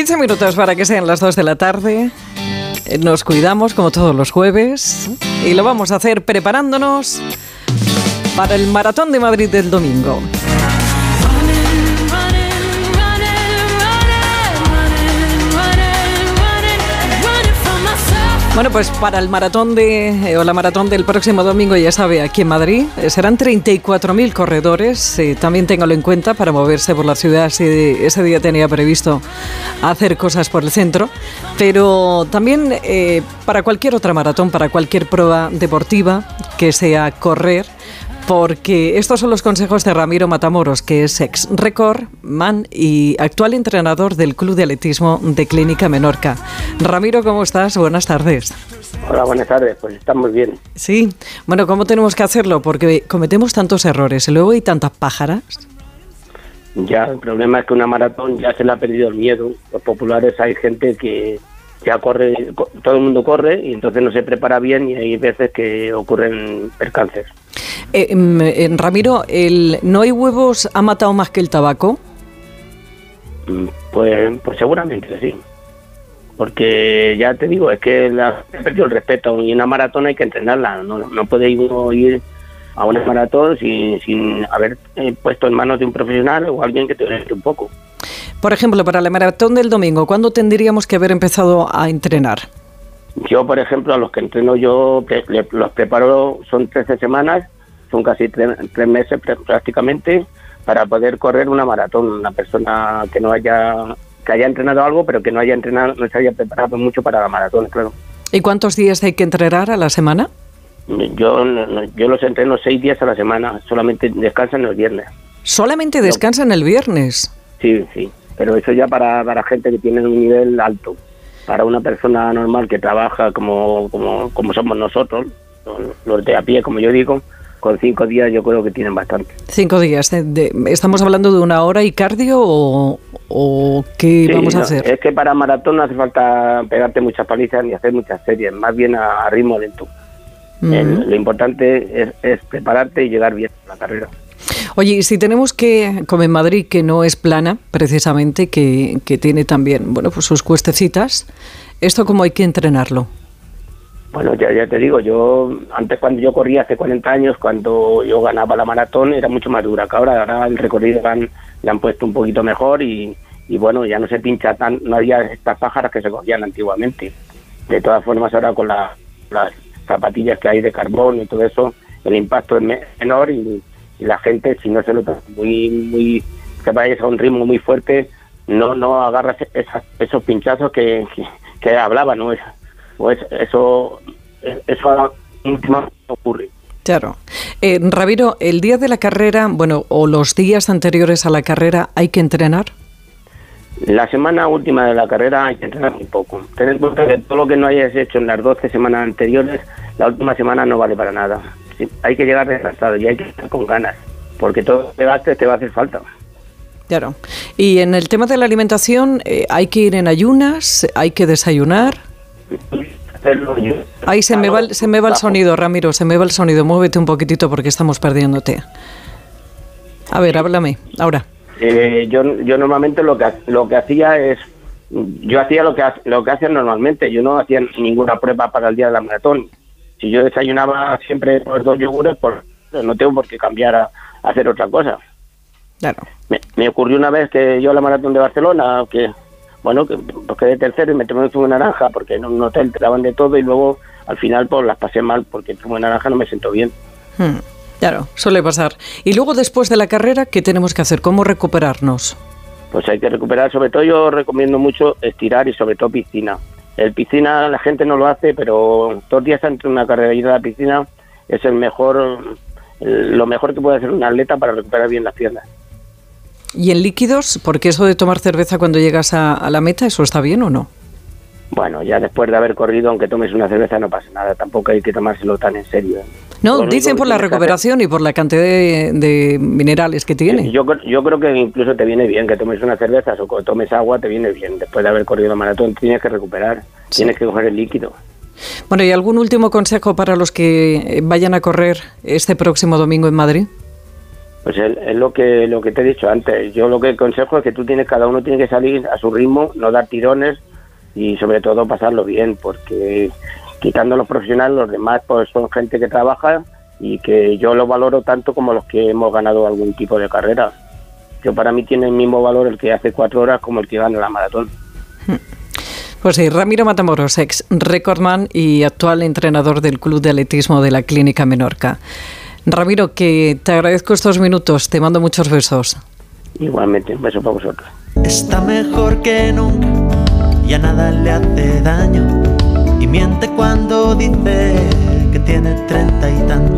15 minutos para que sean las 2 de la tarde. Nos cuidamos como todos los jueves y lo vamos a hacer preparándonos para el Maratón de Madrid del domingo. Bueno, pues para el maratón de eh, o la maratón del próximo domingo, ya sabe, aquí en Madrid, eh, serán 34.000 corredores. Eh, también téngalo en cuenta para moverse por la ciudad si ese día tenía previsto hacer cosas por el centro. Pero también para cualquier otra maratón, para cualquier prueba deportiva que sea correr porque estos son los consejos de Ramiro Matamoros, que es ex record man y actual entrenador del Club de Atletismo de Clínica Menorca. Ramiro, ¿cómo estás? Buenas tardes. Hola, buenas tardes. Pues estamos bien. Sí. Bueno, ¿cómo tenemos que hacerlo? Porque cometemos tantos errores y luego hay tantas pájaras. Ya, el problema es que una maratón ya se le ha perdido el miedo. Los populares hay gente que ya corre, todo el mundo corre y entonces no se prepara bien y hay veces que ocurren percances. Eh, em, Ramiro, el ¿no hay huevos ha matado más que el tabaco? Mm, pues, pues seguramente sí. Porque ya te digo, es que la, he perdido el respeto y una maratón hay que entrenarla. No, no puede uno ir a una maratón sin, sin haber eh, puesto en manos de un profesional o alguien que te oriente un poco. Por ejemplo, para la maratón del domingo, ¿cuándo tendríamos que haber empezado a entrenar? Yo, por ejemplo, a los que entreno yo los preparo, son 13 semanas son casi tres, meses prácticamente para poder correr una maratón. Una persona que no haya que haya entrenado algo, pero que no haya entrenado, no se haya preparado mucho para la maratón, claro. ¿Y cuántos días hay que entrenar a la semana? Yo, yo los entreno seis días a la semana, solamente descansan el viernes. ¿Solamente descansan el viernes? Sí, sí, pero eso ya para, para gente que tiene un nivel alto. Para una persona normal que trabaja como, como, como somos nosotros, los de a pie, como yo digo, con cinco días yo creo que tienen bastante. Cinco días. ¿Estamos hablando de una hora y cardio o, qué vamos a hacer? Es que para maratón no hace falta pegarte muchas palizas ni hacer muchas series, más bien a, ritmo lento. lo importante es, prepararte y llegar bien a la carrera. Oye, y si tenemos que, como en Madrid, que no es plana, precisamente, que, que tiene también, bueno, pues sus cuestecitas, ¿esto cómo hay que entrenarlo? Bueno, ya, ya te digo, yo antes cuando yo corría hace 40 años, cuando yo ganaba la maratón, era mucho más dura que ahora. Ahora el recorrido le han puesto un poquito mejor y, bueno, ya no se pincha tan, no había estas pájaras que se cogían antiguamente. De todas formas, ahora con las zapatillas que hay de carbón y todo eso, el impacto es menor y, la gente, si no se lo muy, muy, que vayas a un ritmo muy fuerte, no, no agarras esos pinchazos que, que, que hablaba, ¿no? pues eso, eso últimamente ocurre. Claro. Eh, Ramiro, el día de la carrera, bueno, o los días anteriores a la carrera, ¿hay que entrenar? La semana última de la carrera hay que entrenar muy poco. Ten en cuenta que todo lo que no hayas hecho en las 12 semanas anteriores, la última semana no vale para nada. Hay que llegar desgastado y hay que estar con ganas, porque todo te gaste te va a hacer falta. Claro. Y en el tema de la alimentación, eh, ¿hay que ir en ayunas? ¿Hay que desayunar? Ahí se me, va, se me va el sonido, Ramiro, se me va el sonido. Muévete un poquitito porque estamos perdiéndote. A ver, háblame, ahora. Eh, yo, yo normalmente lo que, lo que hacía es, yo hacía lo que, lo que hacen normalmente, yo no hacía ninguna prueba para el día de la maratón. Si yo desayunaba siempre por dos yogures, pues no tengo por qué cambiar a, hacer otra cosa. Claro. Me, me, ocurrió una vez que yo la maratón de Barcelona, que bueno, que pues quedé tercero y me tomé un zumo de naranja porque en un hotel te daban de todo y luego al final pues las pasé mal porque el zumo de naranja no me sentó bien. Hmm, claro, suele pasar. Y luego después de la carrera, ¿qué tenemos que hacer? ¿Cómo recuperarnos? Pues hay que recuperar, sobre todo yo recomiendo mucho estirar y sobre todo piscina. El piscina la gente no lo hace, pero dos días antes de una carrera a la piscina es el mejor, lo mejor que puede hacer un atleta para recuperar bien las piernas. ¿Y en líquidos? Porque eso de tomar cerveza cuando llegas a, la meta, ¿eso está bien o no? Bueno, ya después de haber corrido, aunque tomes una cerveza, no pasa nada. Tampoco hay que tomárselo tan en serio. ¿eh? No, dicen por la recuperación y por la cantidad de, minerales que tiene. Yo, yo creo que incluso te viene bien que tomes una cerveza o tomes agua, te viene bien. Después de haber corrido maratón, tienes que recuperar, tienes que coger el líquido. Bueno, ¿y algún último consejo para los que vayan a correr este próximo domingo en Madrid? Pues es, lo que lo que te he dicho antes. Yo lo que aconsejo es que tú tienes, cada uno tiene que salir a su ritmo, no dar tirones y sobre todo pasarlo bien, porque quitando los profesionales, los demás pues son gente que trabaja y que yo lo valoro tanto como los que hemos ganado algún tipo de carrera. Yo para mí tiene el mismo valor el que hace cuatro horas como el que gana la maratón. Pues sí, Ramiro Matamoros, ex recordman y actual entrenador del Club de Atletismo de la Clínica Menorca. Ramiro, que te agradezco estos minutos, te mando muchos besos. Igualmente, un beso para vosotros. Está mejor que nunca, ya nada le hace daño y miente cuando dice que tiene treinta y tanto.